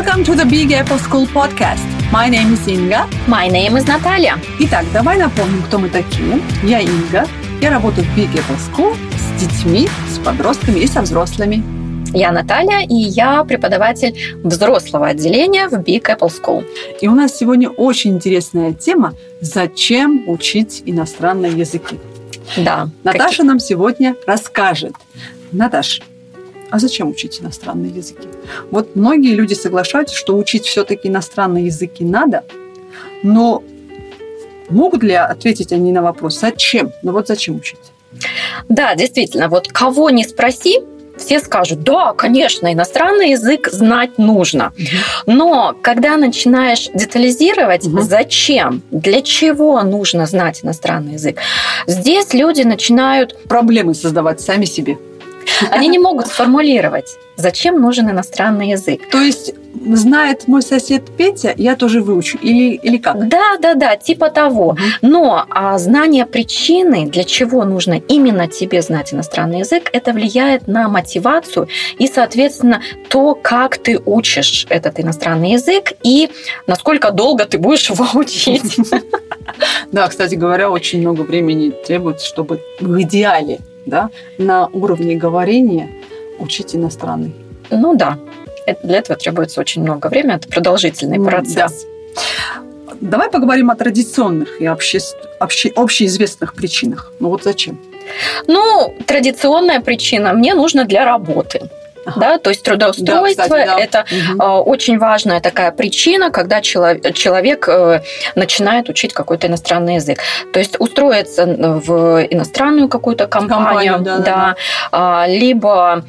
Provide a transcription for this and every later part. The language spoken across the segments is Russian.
Welcome to the Big Apple School podcast. My name is Inga. My name is Наталья. Итак, давай напомним, кто мы такие. Я Инга. Я работаю в Big Apple School с детьми, с подростками и со взрослыми. Я Наталья, и я преподаватель взрослого отделения в Big Apple School. И у нас сегодня очень интересная тема «Зачем учить иностранные языки?». Да. Наташа какие? нам сегодня расскажет. Наташа, а зачем учить иностранные языки? Вот многие люди соглашаются, что учить все-таки иностранные языки надо, но могут ли ответить они на вопрос, зачем? Ну вот зачем учить? Да, действительно, вот кого не спроси, все скажут, да, конечно, иностранный язык знать нужно. Но когда начинаешь детализировать, угу. зачем, для чего нужно знать иностранный язык, здесь люди начинают... Проблемы создавать сами себе. Они не могут сформулировать, зачем нужен иностранный язык. То есть знает мой сосед Петя, я тоже выучу. Или, или как? Да, да, да, типа того. Но а, знание причины, для чего нужно именно тебе знать иностранный язык, это влияет на мотивацию и, соответственно, то, как ты учишь этот иностранный язык и насколько долго ты будешь его учить. Да, кстати говоря, очень много времени требуется, чтобы в идеале да, на уровне говорения учить иностранный. Ну да, для этого требуется очень много времени, это продолжительный процесс. Да. Давай поговорим о традиционных и обще... обще... общеизвестных причинах. Ну вот зачем? Ну, традиционная причина мне нужно для работы. Ага. Да, то есть трудоустройство да, кстати, да. это угу. очень важная такая причина, когда человек, человек э, начинает учить какой-то иностранный язык. То есть устроиться в иностранную какую-то компанию, компанию да, да, да, да. либо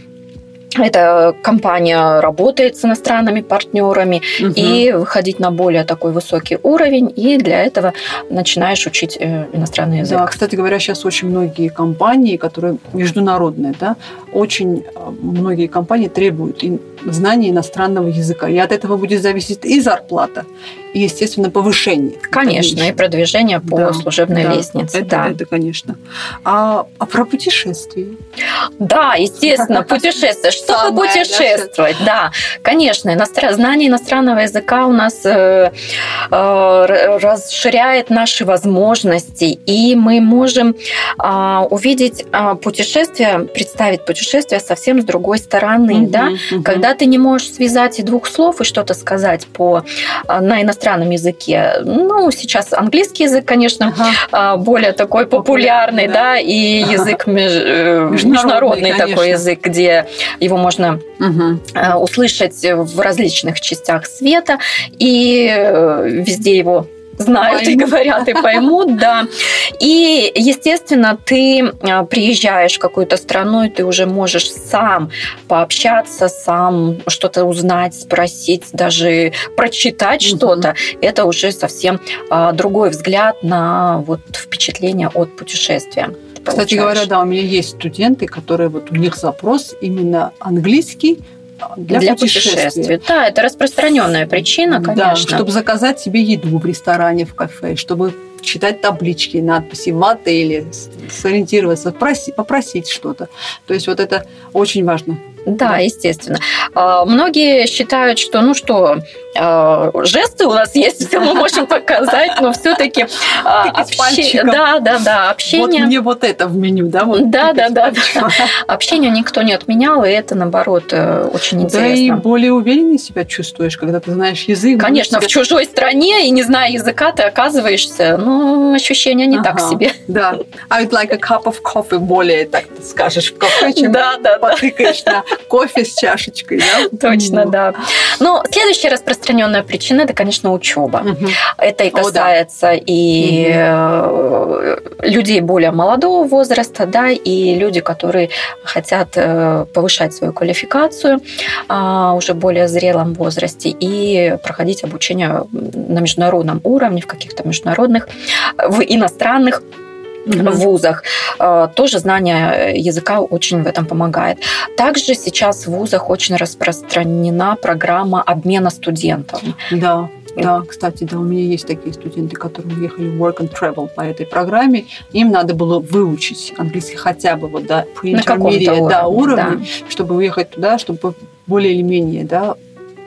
эта компания работает с иностранными партнерами угу. и выходить на более такой высокий уровень, и для этого начинаешь учить э, иностранный язык. Да, кстати говоря, сейчас очень многие компании, которые международные, да, очень э, многие компании требуют знания иностранного языка. И от этого будет зависеть и зарплата, и, естественно, повышение. Конечно, и продвижение по да, служебной да, лестнице. Это, да. это, конечно. А, а про путешествия? Да, естественно, путешествия. Чтобы путешествовать, да, конечно. Знание иностранного языка у нас э, э, расширяет наши возможности, и мы можем а, увидеть а, путешествие, представить путешествие совсем с другой стороны, да, когда ты не можешь связать и двух слов и что-то сказать по, а, на иностранном языке, ну, сейчас английский язык, конечно, ага. более такой популярный, да, да и язык меж, э, международный, международный такой язык, где его можно угу. услышать в различных частях света, и э, везде его знают поймут. и говорят, и поймут, да. И, естественно, ты а, приезжаешь в какую-то страну, и ты уже можешь сам пообщаться, сам что-то узнать, спросить, даже прочитать угу. что-то. Это уже совсем а, другой взгляд на вот впечатление от путешествия. Кстати говоря, да, у меня есть студенты, которые вот у них запрос именно английский, для, для путешествия. путешествий. Да, это распространенная причина, конечно. Да, чтобы заказать себе еду в ресторане, в кафе, чтобы читать таблички, надписи в отеле, сориентироваться, попросить, попросить что-то. То есть вот это очень важно. Да, да, естественно. А, многие считают, что, ну что, а, жесты у нас есть, все мы можем показать, но все-таки а, общение, да, да, да, общение. Вот мне вот это в меню, да, вот да, да, да, да. Общение никто не отменял, и это наоборот э, очень интересно. Да и более уверенно себя чувствуешь, когда ты знаешь язык. Конечно, в чужой стране и не зная языка, ты оказываешься, ну ощущения не так себе. Да, I would like a cup of coffee более, так ты скажешь, в кафе, чем да, да, потыкаешь на кофе с чашечкой, да? Точно, да. Ну, следующая распространенная причина это, конечно, учеба. Это и касается и э, людей более молодого возраста, да, и люди, которые хотят э, повышать свою квалификацию а, уже более зрелом возрасте и проходить обучение на международном уровне, в каких-то международных, в иностранных mm-hmm. вузах. Э, тоже знание языка очень в этом помогает. Также сейчас в вузах очень распространена программа обмена студентов. Да. Да, кстати, да, у меня есть такие студенты, которые уехали в Work and Travel по этой программе. Им надо было выучить английский хотя бы вот до pre да, уровня, да. чтобы уехать туда, чтобы более или менее да,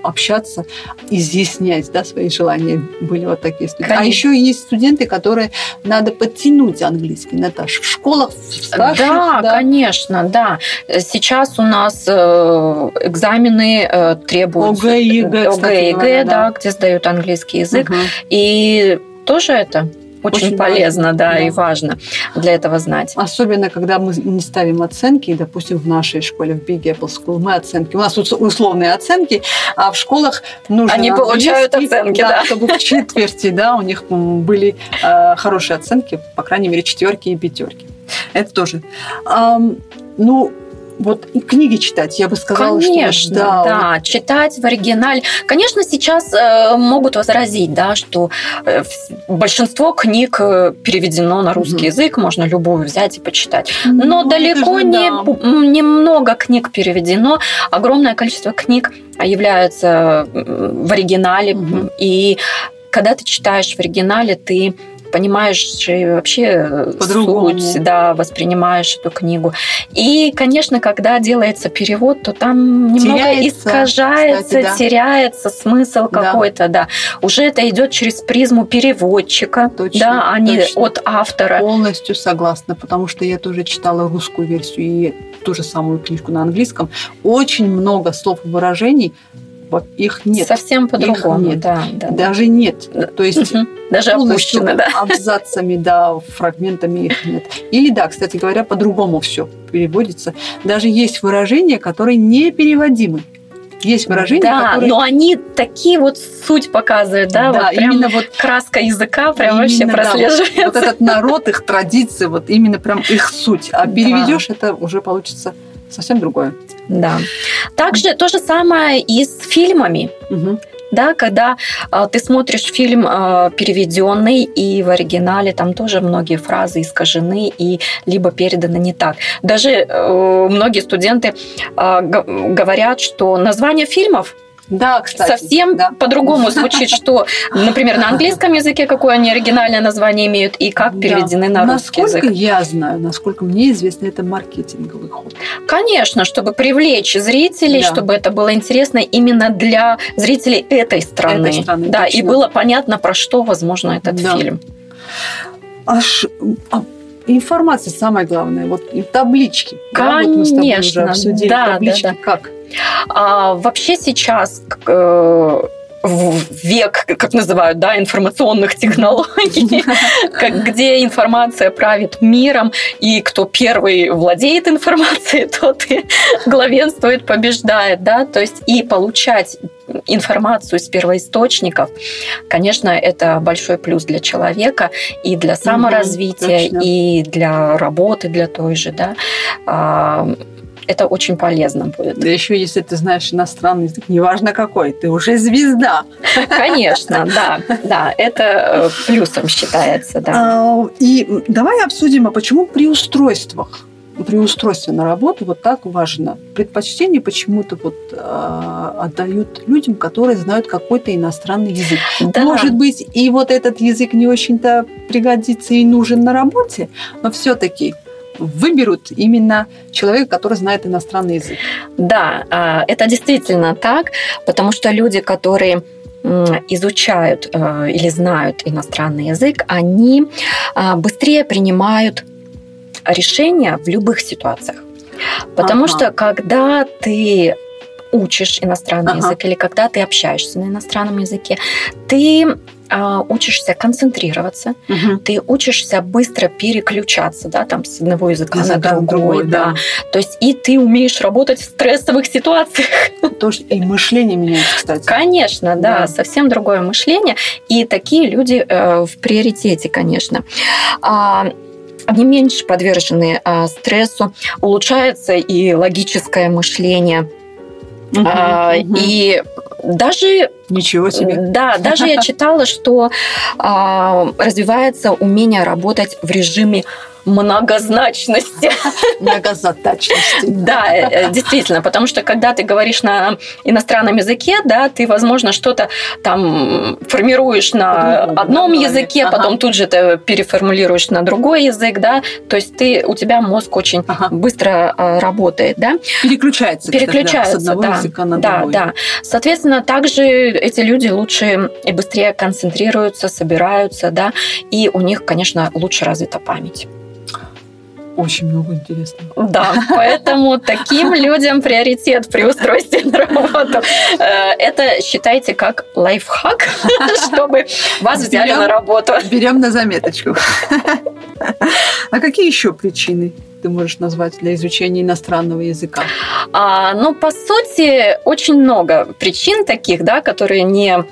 общаться, изъяснять да, свои желания. Были вот такие студенты. А Конечно. А еще есть студенты, которые надо подтянуть английский, Наташа. В школах, в старших, Да, конечно, да. Сейчас у нас э, экзамены э, требуют ОГЭ, ЕГЭ, ОГЭ, ЕГЭ, да, да. где сдают английский язык. Мгм. И тоже это очень, Очень полезно, важно, да, да. и важно для этого знать. Особенно, когда мы не ставим оценки, и, допустим, в нашей школе, в Big Apple School, мы оценки, у нас ус- условные оценки, а в школах нужно Они получают оценки, да. чтобы в четверти, да, у них были э, хорошие оценки, по крайней мере, четверки и пятерки. Это тоже. Ам, ну, вот книги читать, я бы сказала, Конечно, что да, читать в оригинале. Конечно, сейчас э, могут возразить, да, что э, большинство книг э, переведено на русский Мгм. язык, можно любую взять и почитать. вот, Но ну, далеко же не, да. немного книг переведено. Огромное количество книг являются м, в оригинале. Мгм. И когда ты читаешь в оригинале, ты понимаешь и вообще э, суть, да, воспринимаешь эту книгу. И, конечно, когда делается перевод, то там немного Теряется, искажается, кстати, да. теряется смысл Да. какой-то, да. Уже это идет через призму переводчика, Точно, да, а не точно. от автора. Полностью согласна, потому что я тоже читала русскую версию и ту же самую книжку на английском. Очень много слов и выражений, вот их нет. Совсем по-другому, нет. да, да. да. Даже нет. То есть. Даже опущено, да. абзацами, да, фрагментами их нет. Или да, кстати говоря, по-другому все переводится. Даже есть выражения, которые непереводимы. Есть выражения, да, которые... но они такие вот суть показывают, да, Да, вот прям именно вот краска языка прям вообще Именно, да, прослеживается. Вот этот народ, их традиции, вот именно прям их суть. А Да. переведешь, это уже получится совсем другое. Да. Также то же самое и с фильмами. Мгм. Да, когда а, ты смотришь фильм а, переведенный и в оригинале там тоже многие фразы искажены и либо переданы не так. Даже э, многие студенты г- говорят, что название фильмов Да, кстати. совсем да. по-другому звучит, что, например, на английском языке какое они оригинальное название имеют и как Да. переведены на русский Насколько язык. я знаю, насколько мне известно, это маркетинговый ход. Конечно, чтобы привлечь зрителей, Да. чтобы это было интересно именно для зрителей этой страны. Этой страны, да, точно. и было понятно, про что, возможно, этот Да. фильм. Аж а, информация самое главное. Вот и таблички. Да, вот мы с тобой уже Конечно, обсудили да, да, таблички. да. Как? А вообще сейчас э, век, как называют, да, информационных технологий, где информация правит миром, и кто первый владеет информацией, тот и главенствует, побеждает, да, то есть и получать информацию из первоисточников, конечно, это большой плюс для человека и для саморазвития, точно. и для работы, для той же, да. Это очень полезно будет. Да еще если ты знаешь иностранный язык, неважно какой, ты уже звезда. Конечно, да, да, это э, плюсом считается, да. А, И давай обсудим, а почему при устройствах, при устройстве на работу вот так важно. Предпочтение почему-то вот а, отдают людям, которые знают какой-то иностранный язык. Да. Может быть, и вот этот язык не очень-то пригодится и нужен на работе, но все-таки выберут именно человека, который знает иностранный язык. Да, а, это действительно так, потому что люди, которые изучают э, или знают иностранный язык, они а, быстрее принимают решения в любых ситуациях. Потому Ага. что когда ты учишь иностранный Ага. язык или когда ты общаешься на иностранном языке, ты а, учишься концентрироваться, ты учишься быстро переключаться, да, там с одного языка на другой, другой, да. да. То есть и ты умеешь работать в стрессовых ситуациях. Тоже и мышление меняется, кстати. Конечно, да, Да. совсем другое мышление. И такие люди э, в приоритете, конечно. А, они меньше подвержены а, стрессу, улучшается и логическое мышление. А, мгм. И даже Ничего себе. да, даже я читала, что а, развивается умение работать в режиме многозначности. Многозадачности. Да, э, действительно, потому что когда ты говоришь на иностранном языке, да, ты, возможно, что-то там формируешь на одном языке, потом тут же ты переформулируешь на другой язык, да, то есть ты, у тебя мозг очень быстро э, работает, да. Переключается. Переключается, с одного языка на другой. Да, да. Соответственно, также эти люди лучше и быстрее концентрируются, собираются, да, и у них, конечно, лучше развита память. Очень много интересного. Да, поэтому таким людям приоритет при устройстве на работу. Э, это считайте как лайфхак, чтобы вас взяли на работу. Берем на заметочку. А какие еще причины ты можешь назвать для изучения иностранного языка? А, ну, по сути, очень много причин таких, да, которые не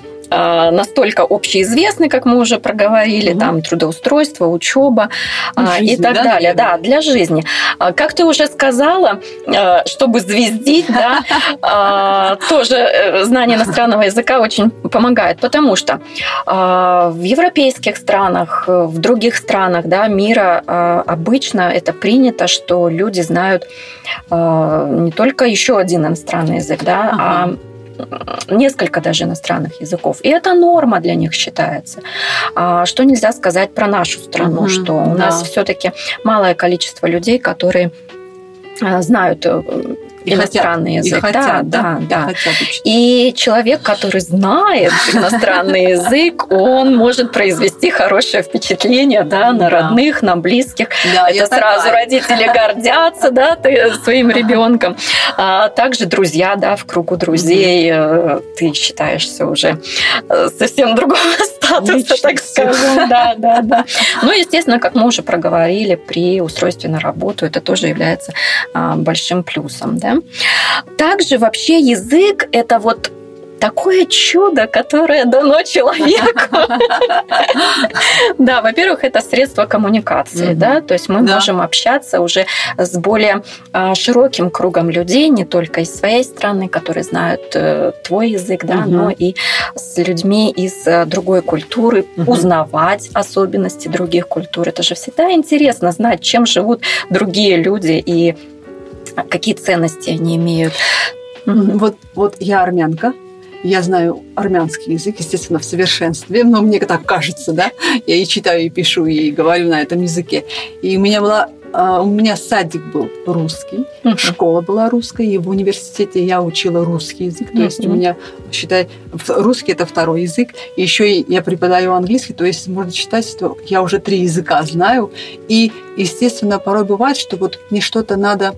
настолько общеизвестны, как мы уже проговорили, угу. там трудоустройство, учеба жизни, и так да, далее. Да, для жизни. А, как ты уже сказала, а, чтобы звездить, да, тоже э, знание иностранного языка очень помогает, потому что в европейских странах, в других странах да, мира обычно это принято, что люди знают не только еще один иностранный язык, да, ага. а несколько даже иностранных языков. И это норма для них считается. А что нельзя сказать про нашу страну, угу, что у да. нас все-таки малое количество людей, которые а, знают э, и иностранный хотят, язык. И хотят, да, да, да. Хотят и человек, который знает иностранный язык, он может произвести хорошее впечатление да, на родных, на близких. Да, Это сразу такая. родители гордятся да, своим ребенком. А также друзья, да, в кругу друзей mm ты считаешься уже э, совсем другого статуса, Личностью. так скажем. Да, да, да. Ну, естественно, как мы уже проговорили, при устройстве на работу это тоже является а, большим плюсом. Да? Также вообще язык – это вот такое чудо, которое дано человеку. Да, во-первых, это средство коммуникации, да, то есть мы можем общаться уже с более а, широким кругом людей, не только из своей страны, которые знают э, твой язык, да, но и с людьми из э, другой культуры, узнавать особенности других культур. Это же всегда интересно знать, чем живут другие люди и какие ценности они имеют. Вот, вот я армянка, я знаю армянский язык, естественно, в совершенстве, но мне так кажется, да. Я и читаю, и пишу, и говорю на этом языке. И у меня была а, у меня садик был русский, uh-huh. школа была русская, и в университете я учила русский язык. То uh-huh. есть у меня, считай, русский это второй язык. И еще я преподаю английский, то есть можно считать, что я уже три языка знаю. И, естественно, порой бывает, что вот мне что-то надо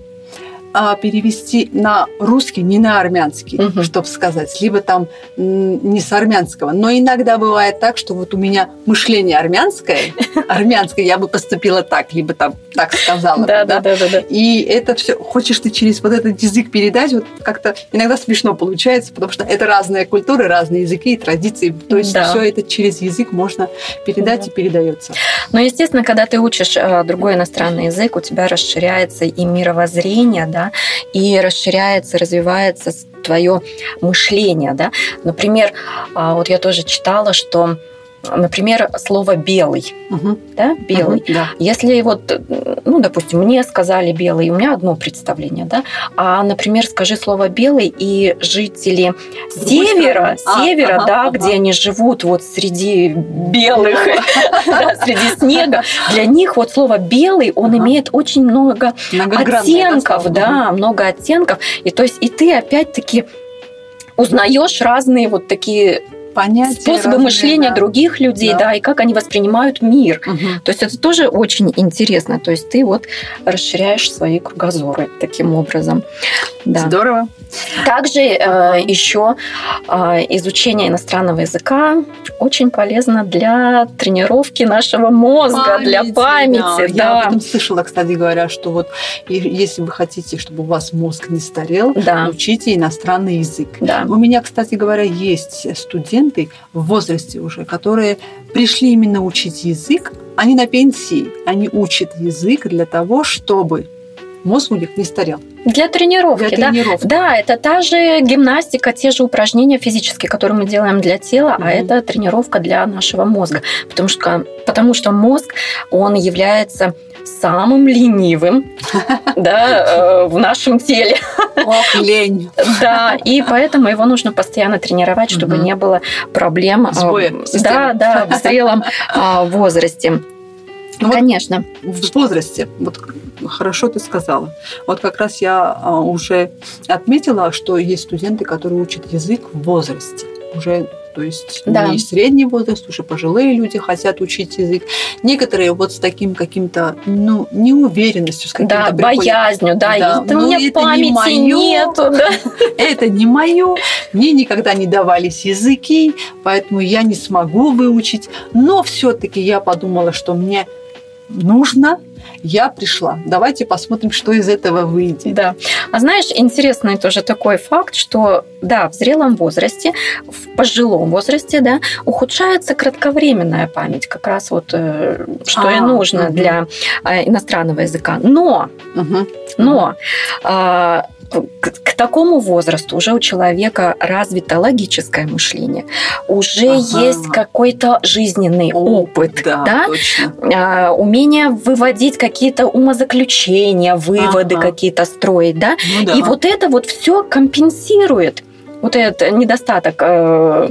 а, перевести на русский, не на армянский, угу. чтобы сказать, либо там не с армянского. Но иногда бывает так, что вот у меня мышление армянское, армянское, я бы поступила так, либо там так сказала. Да, да, да, да. И это все, хочешь ты через вот этот язык передать, вот как-то иногда смешно получается, потому что это разные культуры, разные языки и традиции. То есть все это через язык можно передать и передается. Но, естественно, когда ты учишь э, другой иностранный язык, у тебя расширяется и мировоззрение, да, и расширяется, развивается твое мышление, да. Например, а, вот я тоже читала, что Например, слово белый, угу. да, белый. Угу, да. Если вот, ну, допустим, мне сказали белый, у меня одно представление, да, а, например, скажи слово белый, и жители севера, а, севера, ага, да, ага. где они живут вот среди белых, среди снега, для них вот слово белый, он имеет очень много оттенков, да, много оттенков, и то есть и ты опять-таки узнаешь разные вот такие понятия, способы мышления да. других людей, да. да, и как они воспринимают мир. Угу. То есть это тоже очень интересно. То есть ты вот расширяешь свои кругозоры таким образом. Да. Здорово. Также э, еще э, изучение иностранного языка очень полезно для тренировки нашего мозга, памяти, для памяти. Да. Да. Я об этом слышала, кстати говоря, что вот если вы хотите, чтобы у вас мозг не старел, да. учите иностранный язык. Да. У меня, кстати говоря, есть студенты в возрасте уже, которые пришли именно учить язык, они на пенсии, они учат язык для того, чтобы мозг у них не старел. Для тренировки, для да. Тренировки. Да, это та же гимнастика, те же упражнения физические, которые мы делаем для тела, mm-hmm. а это тренировка для нашего мозга. Потому что, потому что мозг, он является самым ленивым да, э, в нашем теле. Ох, лень. Да, и поэтому его нужно постоянно тренировать, чтобы не было проблем. Сбоя да, да, в зрелом возрасте. Ну, Конечно. Вот в возрасте, вот хорошо ты сказала. Вот как раз я а, уже отметила, что есть студенты, которые учат язык в возрасте. Уже то есть да. не средний возраст, уже пожилые люди хотят учить язык. Некоторые вот с таким каким-то, ну, неуверенностью, с каким-то Да, боязнью, да, да. Это у меня памяти не нету. Да. это не мое, мне никогда не давались языки, поэтому я не смогу выучить. Но все-таки я подумала, что мне нужно, я пришла. Давайте посмотрим, что из этого выйдет. Да. А знаешь, интересный тоже такой факт, что да, в зрелом возрасте, в пожилом возрасте, да, ухудшается кратковременная память, как раз вот э, что а, и нужно угу. для э, иностранного языка. Но, угу. но а, к, к такому возрасту уже у человека развито логическое мышление, уже ага. есть какой-то жизненный О, опыт, да, да? А, умение выводить какие-то умозаключения, выводы ага. какие-то строить, да? Ну, да, и вот это вот все компенсирует вот этот недостаток э,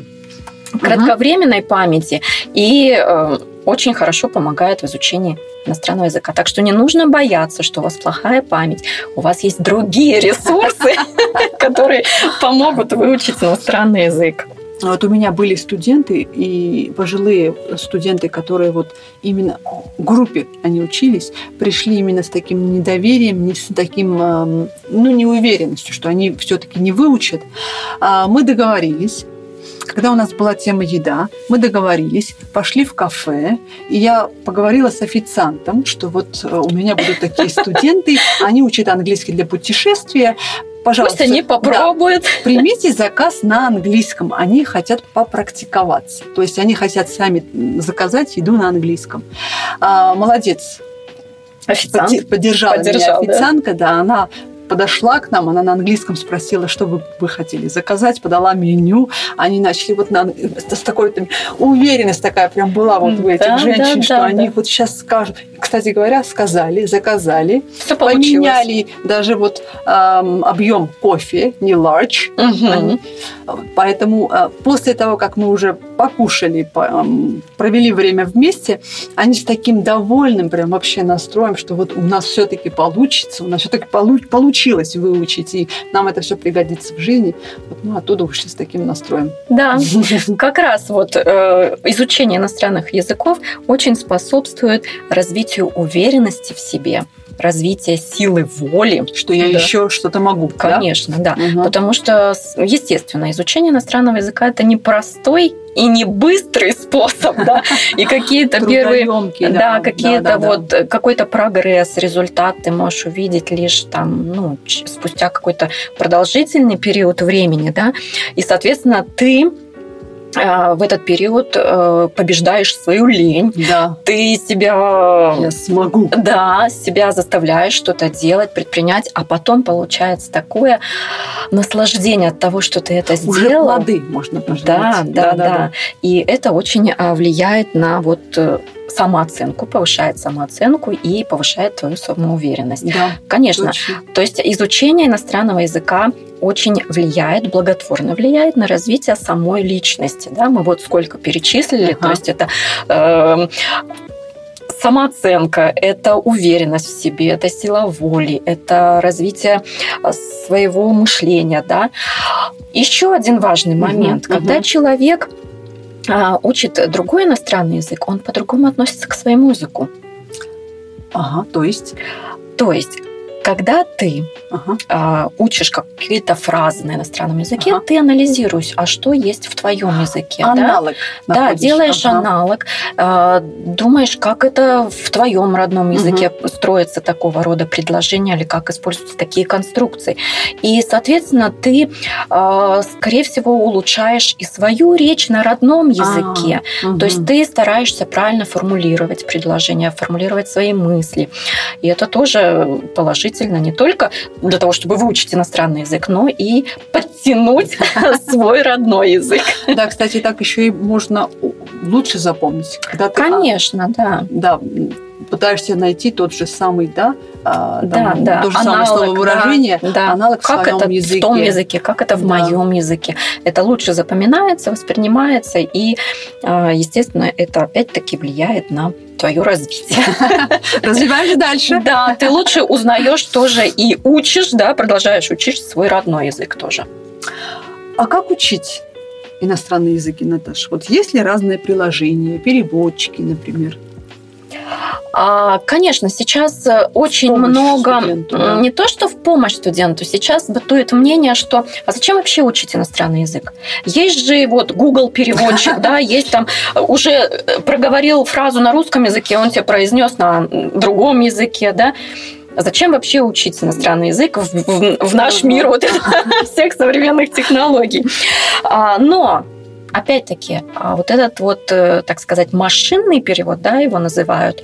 кратковременной ага. памяти и э, очень хорошо помогает в изучении иностранного языка. Так что не нужно бояться, что у вас плохая память. У вас есть другие ресурсы, которые помогут выучить иностранный язык. Вот у меня были студенты и пожилые студенты, которые вот именно в группе они учились, пришли именно с таким недоверием, не с таким, ну, неуверенностью, что они все-таки не выучат. А мы договорились, когда у нас была тема еда, мы договорились, пошли в кафе, и я поговорила с официантом, что вот э, у меня будут такие студенты, они учат английский для путешествия, пожалуйста. Пусть они попробуют. Да, примите заказ на английском. Они хотят попрактиковаться. То есть они хотят сами заказать еду на английском. А, молодец. Официант. Поддержала Поддержал, меня официантка, да? да, она подошла к нам, она на английском спросила, что вы, вы хотели заказать, подала меню, они начали вот на, с такой там, уверенность такая прям была вот у этих да, женщин, да, что да, они да. вот сейчас скажут. Кстати говоря, сказали, заказали, Все поменяли даже вот эм, объем кофе, не large. Угу. Они, поэтому э, после того, как мы уже покушали, по, эм, провели время вместе, они с таким довольным прям вообще настроем, что вот у нас все-таки получится, у нас все-таки получится получилось выучить, и нам это все пригодится в жизни. Вот мы оттуда ушли с таким настроем. Да, как раз вот э, изучение иностранных языков очень способствует развитию уверенности в себе развитие силы воли. Что я да. еще что-то могу. Конечно, да. да. Угу. Потому что, естественно, изучение иностранного языка это не простой и не быстрый способ, да, и какие-то первые, да, какие-то вот какой-то прогресс, результат ты можешь увидеть лишь там, ну, спустя какой-то продолжительный период времени, да, и, соответственно, ты в этот период э, побеждаешь свою лень. Да. Ты себя... Я смогу. Да, себя заставляешь что-то делать, предпринять, а потом получается такое наслаждение от того, что ты это Уже сделал. Плоды можно пожинать. Да, да, да, да, да. И это очень а, влияет на вот э, самооценку, повышает самооценку и повышает твою самоуверенность. Да, Конечно. Точно. То есть изучение иностранного языка очень влияет, благотворно влияет на развитие самой личности. Да? Мы вот сколько перечислили, ага. то есть это э, самооценка, это уверенность в себе, это сила воли, это развитие э, своего мышления. Да? Еще один важный момент, угу, когда угу. человек учит другой иностранный язык, он по-другому относится к своему языку. Ага, то есть? То есть когда ты ага. э, учишь какие-то фразы на иностранном языке, ага. ты анализируешь, а что есть в твоем языке. Аналог. Да, да делаешь ага. аналог, э, думаешь, как это в твоем родном языке угу. Строится такого рода предложения или как используются такие конструкции. И, соответственно, ты, э, скорее всего, улучшаешь и свою речь на родном языке. А, угу. То есть ты стараешься правильно формулировать предложения, формулировать свои мысли. И это тоже положительно не только для того, чтобы выучить иностранный язык, но и подтянуть свой родной язык. Да, кстати, так еще и можно лучше запомнить. Когда ты, Конечно, да. Да, пытаешься найти тот же самый, да, а, там, да, да. то же аналог, самое слововыражение, да, да. аналог как в своем это языке. в том языке, как это в да. моем языке. Это лучше запоминается, воспринимается, и, а, естественно, это опять-таки влияет на твое развитие. Развиваешь дальше. Да, ты лучше узнаешь тоже и учишь, да, продолжаешь учить свой родной язык тоже. А как учить иностранные языки, Наташа? Вот есть ли разные приложения, переводчики, например? А, конечно, сейчас э, очень много, студенту, да. не то что в помощь студенту, сейчас бытует мнение, что а зачем вообще учить иностранный язык? Есть же вот Google переводчик, да, есть там уже э, проговорил фразу на русском языке, он тебе произнес на другом языке, да. Зачем вообще учить иностранный язык в, в, в наш мир вот всех современных технологий? А, но опять-таки, а вот этот вот, э, так сказать, машинный перевод, да, его называют,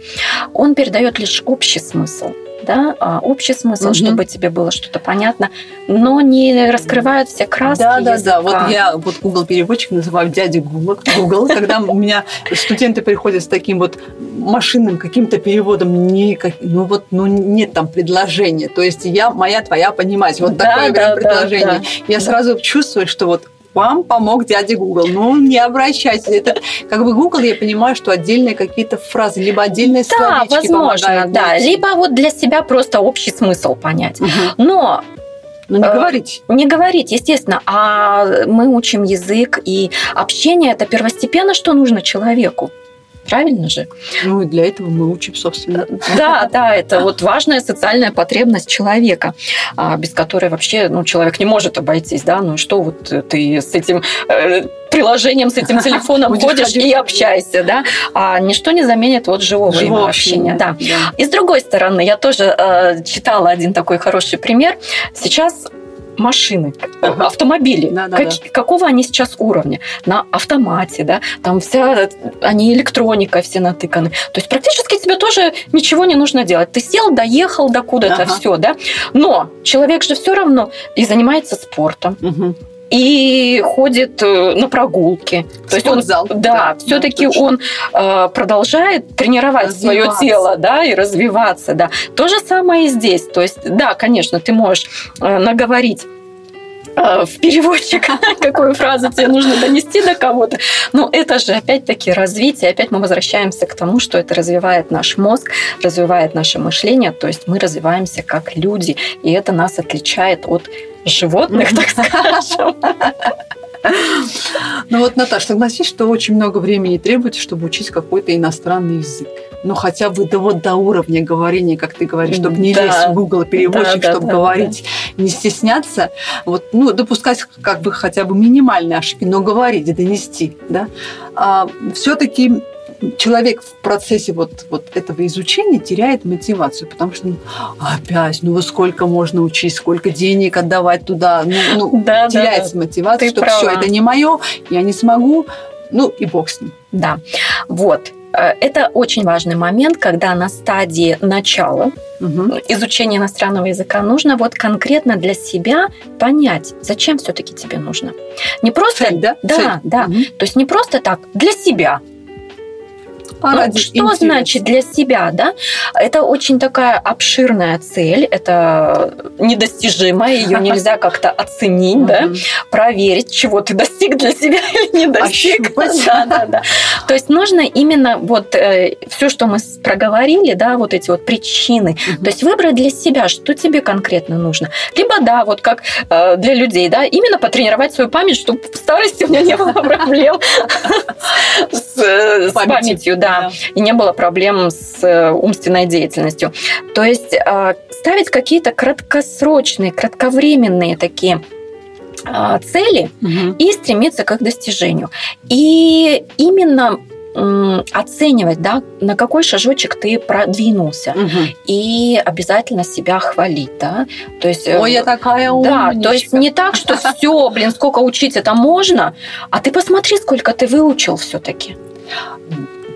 он передает лишь общий смысл да, а, общий смысл, угу. чтобы тебе было что-то понятно, но не раскрывают все краски. Да, да, да. Вот я вот Google переводчик называю дядя Google, Google когда у меня студенты приходят с таким вот машинным каким-то переводом, не, ну вот, ну нет там предложения. То есть я, моя, твоя, понимать. Вот да, такое да, предложение. Да, да. Я сразу чувствую, что вот вам помог дядя Google. Ну, не обращайтесь. Это как бы Google, я понимаю, что отдельные какие-то фразы, либо отдельные да, возможно, да. Найти. Либо вот для себя просто общий смысл понять. Угу. Но но не э, говорить. Не говорить, естественно. А мы учим язык, и общение это первостепенно, что нужно человеку. Правильно же? Ну и для этого мы учим, собственно. Да, да, это вот важная социальная потребность человека, а, без которой вообще ну, человек не может обойтись. Да? Ну что вот ты с этим э, приложением, с этим телефоном ходишь и общаешься, да, а ничто не заменит вот живого, живого общения. Да. да. И с другой стороны, я тоже э, читала один такой хороший пример. Сейчас машины, ага. автомобили. Да, да, как, да. Какого они сейчас уровня? На автомате, да, там вся, они электроника все натыканы. То есть практически тебе тоже ничего не нужно делать. Ты сел, доехал до куда-то, ага. все, да. Но человек же все равно и занимается спортом. Угу и ходит э, на прогулки. То есть он, да, да все-таки да, он э, продолжает тренировать свое тело, да, и развиваться, да. То же самое и здесь. То есть, да, конечно, ты можешь э, наговорить э, в переводчик, какую фразу тебе нужно донести до кого-то. Но это же опять-таки развитие. Опять мы возвращаемся к тому, что это развивает наш мозг, развивает наше мышление. То есть мы развиваемся как люди, и это нас отличает от животных, так скажем. Ну вот, Наташа, согласись, что очень много времени требуется, чтобы учить какой-то иностранный язык. Ну, хотя бы до, вот, до уровня говорения, как ты говоришь, чтобы не да. лезть в Google переводчик, да, чтобы да, говорить, да. не стесняться. Вот, ну, допускать как бы хотя бы минимальные ошибки, но говорить, донести. Да? А, все-таки человек в процессе вот, вот этого изучения теряет мотивацию, потому что ну, опять, ну вот сколько можно учить, сколько денег отдавать туда, ну, ну да, теряется да, мотивация, что все это не мое, я не смогу, ну и бог с ним. Да, вот. Э, это очень важный момент, когда на стадии начала угу. изучения иностранного языка нужно вот конкретно для себя понять, зачем все-таки тебе нужно. Не просто, Цель, да? Да, Цель. да. Угу. То есть не просто так для себя, ну, что интереса. значит для себя, да? Это очень такая обширная цель, это недостижимая, ее нельзя как-то оценить, да, проверить, чего ты достиг для себя или не достиг. Да, да, да. То есть нужно именно вот э, все, что мы проговорили, да, вот эти вот причины, то есть выбрать для себя, что тебе конкретно нужно. Либо, да, вот как э, для людей, да, именно потренировать свою память, чтобы в старости у меня не было проблем с памятью, да да, и не было проблем с э, умственной деятельностью. То есть э, ставить какие-то краткосрочные, кратковременные такие э, цели угу. и стремиться к их достижению. И именно оценивать, да, на какой шажочек ты продвинулся, угу. и обязательно себя хвалить, да, то есть. Ой, я такая умничка. Да, то есть не так, что все, блин, сколько учить это можно, а ты посмотри, сколько ты выучил все-таки.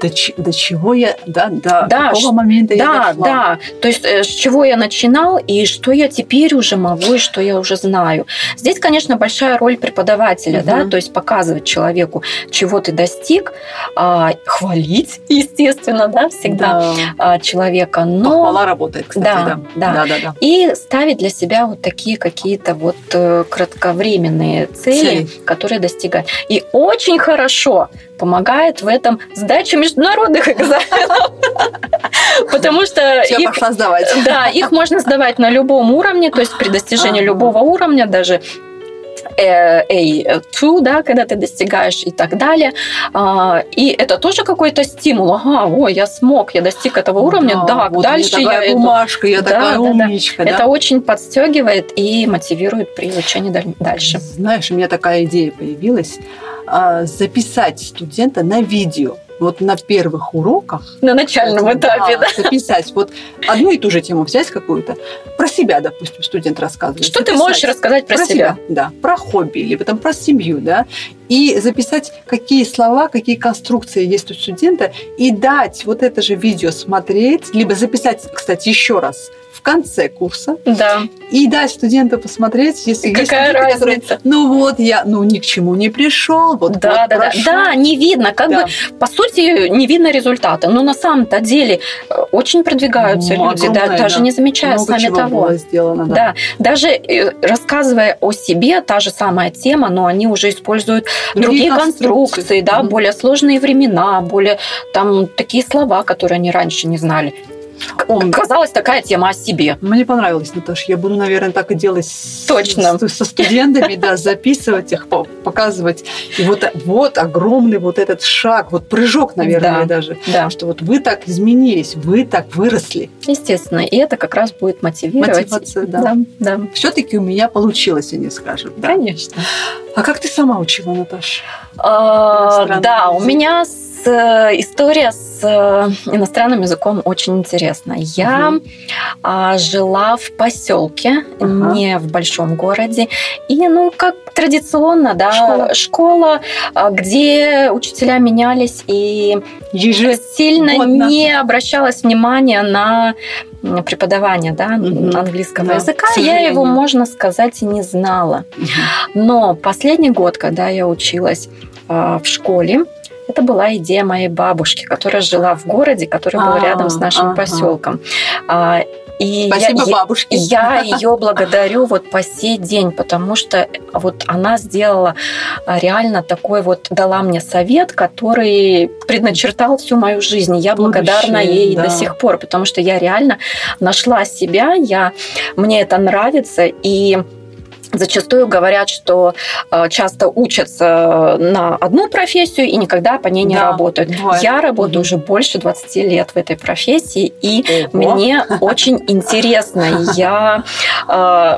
До, до чего я, да, до да, какого момента да, я дошла. Да, то есть э, с чего я начинал и что я теперь уже могу и что я уже знаю. Здесь, конечно, большая роль преподавателя, угу. да, то есть показывать человеку, чего ты достиг, а, хвалить, естественно, да, всегда да. человека. Но... Похвала работает, кстати, да, да. Да. да, да, да. И ставить для себя вот такие какие-то вот э, кратковременные цели, цели. которые достигать. И очень хорошо помогает в этом сдача международных экзаменов. Потому что их, пошла сдавать. Да, их можно сдавать на любом уровне, то есть при достижении любого уровня, даже A2, да, когда ты достигаешь и так далее. А, и это тоже какой-то стимул. Ага, ой, я смог, я достиг этого уровня, да, да вот дальше я такая я бумажка, я да, такая да, умничка. Да. Да. Это очень подстегивает и мотивирует при изучении дальше. Знаешь, у меня такая идея появилась а, записать студента на видео вот на первых уроках. На начальном этапе, да, да. Записать. Вот одну и ту же тему взять какую-то. Про себя, допустим, студент рассказывает. Что записать. ты можешь рассказать про, про себя? себя? Да, про хобби, либо там про семью, да. И записать, какие слова, какие конструкции есть у студента, и дать вот это же видео смотреть, либо записать, кстати, еще раз конце курса. Да. И дать студенту посмотреть, если Какая есть разница? Которые, ну вот я, ну ни к чему не пришел, вот да, вот да, прошел. да, да, не видно, как да. бы по сути не видно результата, но на самом-то деле э, очень продвигаются ну, люди, да, даже да. не замечая Много сами того. Было сделано, да. да, даже э, рассказывая о себе, та же самая тема, но они уже используют другие, другие конструкции, конструкции да, mm-hmm. более сложные времена, более там такие слова, которые они раньше не знали. Казалось, такая тема о себе. Мне понравилось, Наташа. Я буду, наверное, так и делать Точно. С, со студентами, да, записывать их, показывать. И вот, вот огромный вот этот шаг, вот прыжок, наверное, да, даже. Да. Что вот вы так изменились, вы так выросли. Естественно. И это как раз будет мотивировать. Мотивация, да. да, да. Все-таки у меня получилось, они скажут. Да. Конечно. А как ты сама учила, Наташа? А, да, у меня Э, история с э, иностранным языком очень интересная. Я угу. жила в поселке, ага. не в большом городе, и ну как традиционно, да, школа, школа а, где учителя менялись и сильно не обращалось внимания на преподавание да, угу. английского да, языка, я его, можно сказать, и не знала. Угу. Но последний год, когда я училась в школе, это была идея моей бабушки, которая жила в городе, который был рядом с нашим ага. поселком. А, и Спасибо я, бабушке. Я ее благодарю вот по сей день, потому что вот она сделала а, реально такой вот, дала мне совет, который предначертал всю мою жизнь. Я Будущее, благодарна ей да. до сих пор, потому что я реально нашла себя, я, мне это нравится, и Зачастую говорят, что э, часто учатся на одну профессию и никогда по ней не да, работают. Бывает. Я работаю угу. уже больше 20 лет в этой профессии, и Ого. мне очень интересно. Я э,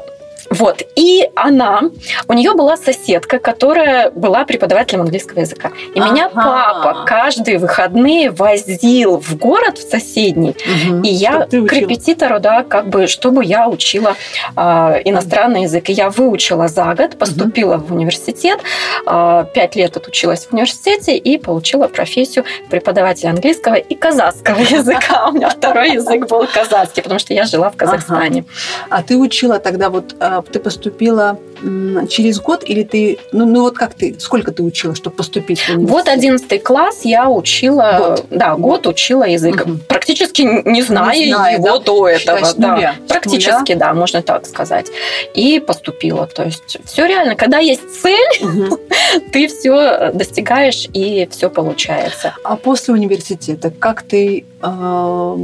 вот. И она, у нее была соседка, которая была преподавателем английского языка. И ага. меня папа каждые выходные возил в город в соседний. Угу. И я к репетитору, да, как бы, чтобы я учила э, иностранный язык. И я выучила за год, поступила угу. в университет, э, пять лет отучилась в университете и получила профессию преподавателя английского и казахского языка. У меня второй язык был казахский, потому что я жила в Казахстане. А ты учила тогда вот э, ты поступила через год или ты... Ну, ну вот как ты? Сколько ты учила, чтобы поступить в университет? Вот одиннадцатый класс я учила... Год. Да, год учила язык. Угу. Практически не зная, не зная его да? до этого. Считай, да. Нуля. Практически, нуля. да, можно так сказать. И поступила. То есть все реально. Когда есть цель, угу. ты все достигаешь и все получается. А после университета как ты э,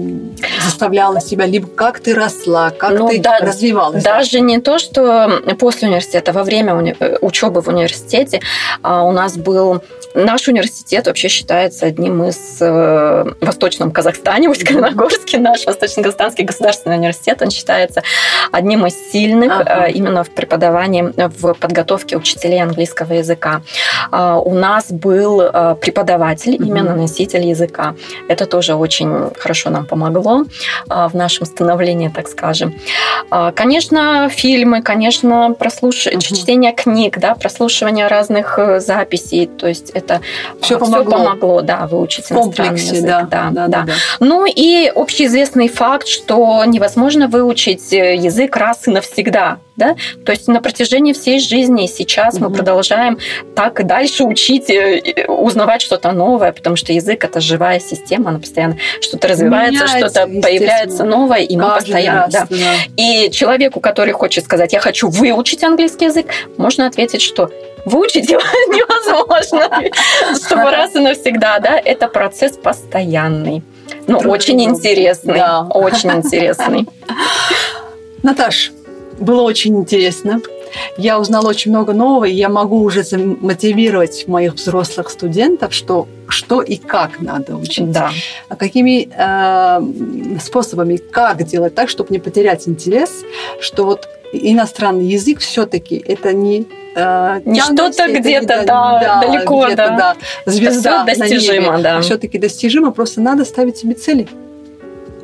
заставляла себя, либо как ты росла, как ну, ты да, развивалась? Даже не то, что после университета, во время уни- э, учебы в университете а, у нас был Наш университет вообще считается одним из э, в Восточном Казахстане, в Усть-Каменогорске, наш Восточно-Казахстанский государственный университет, он считается одним из сильных ага. э, именно в преподавании, в подготовке учителей английского языка. Э, у нас был преподаватель, угу. именно носитель языка. Это тоже очень хорошо нам помогло в нашем становлении, так скажем. Э, конечно, фильмы, конечно, прослушивание прослуш... угу. чтение книг, да, прослушивание разных э, записей, то есть это все помогло, все помогло да, выучить иностранный язык. Да, да, да, да. да. Ну и общеизвестный факт, что невозможно выучить язык раз и навсегда да? То есть на протяжении всей жизни сейчас угу. мы продолжаем так и дальше учить, узнавать что-то новое, потому что язык это живая система, она постоянно что-то развивается, что-то появляется новое, и мы Каждый постоянно, раз, да. да. И человеку, который хочет сказать, я хочу выучить английский язык, можно ответить, что выучить его невозможно, чтобы раз и навсегда, да, это процесс постоянный. Ну, очень интересный, очень интересный. Наташ, было очень интересно. Я узнала очень много нового, и я могу уже мотивировать моих взрослых студентов, что, что и как надо учить. Да. А какими э, способами, как делать так, чтобы не потерять интерес, что вот иностранный язык все-таки это не э, не что-то где-то да, да, далеко, где да. да. Звезда достижимо, да. Все-таки достижимо, просто надо ставить себе цели.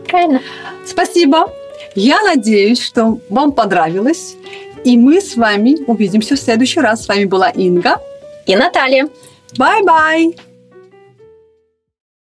Правильно. Спасибо. Я надеюсь, что вам понравилось. И мы с вами увидимся в следующий раз. С вами была Инга и Наталья. Bye-bye!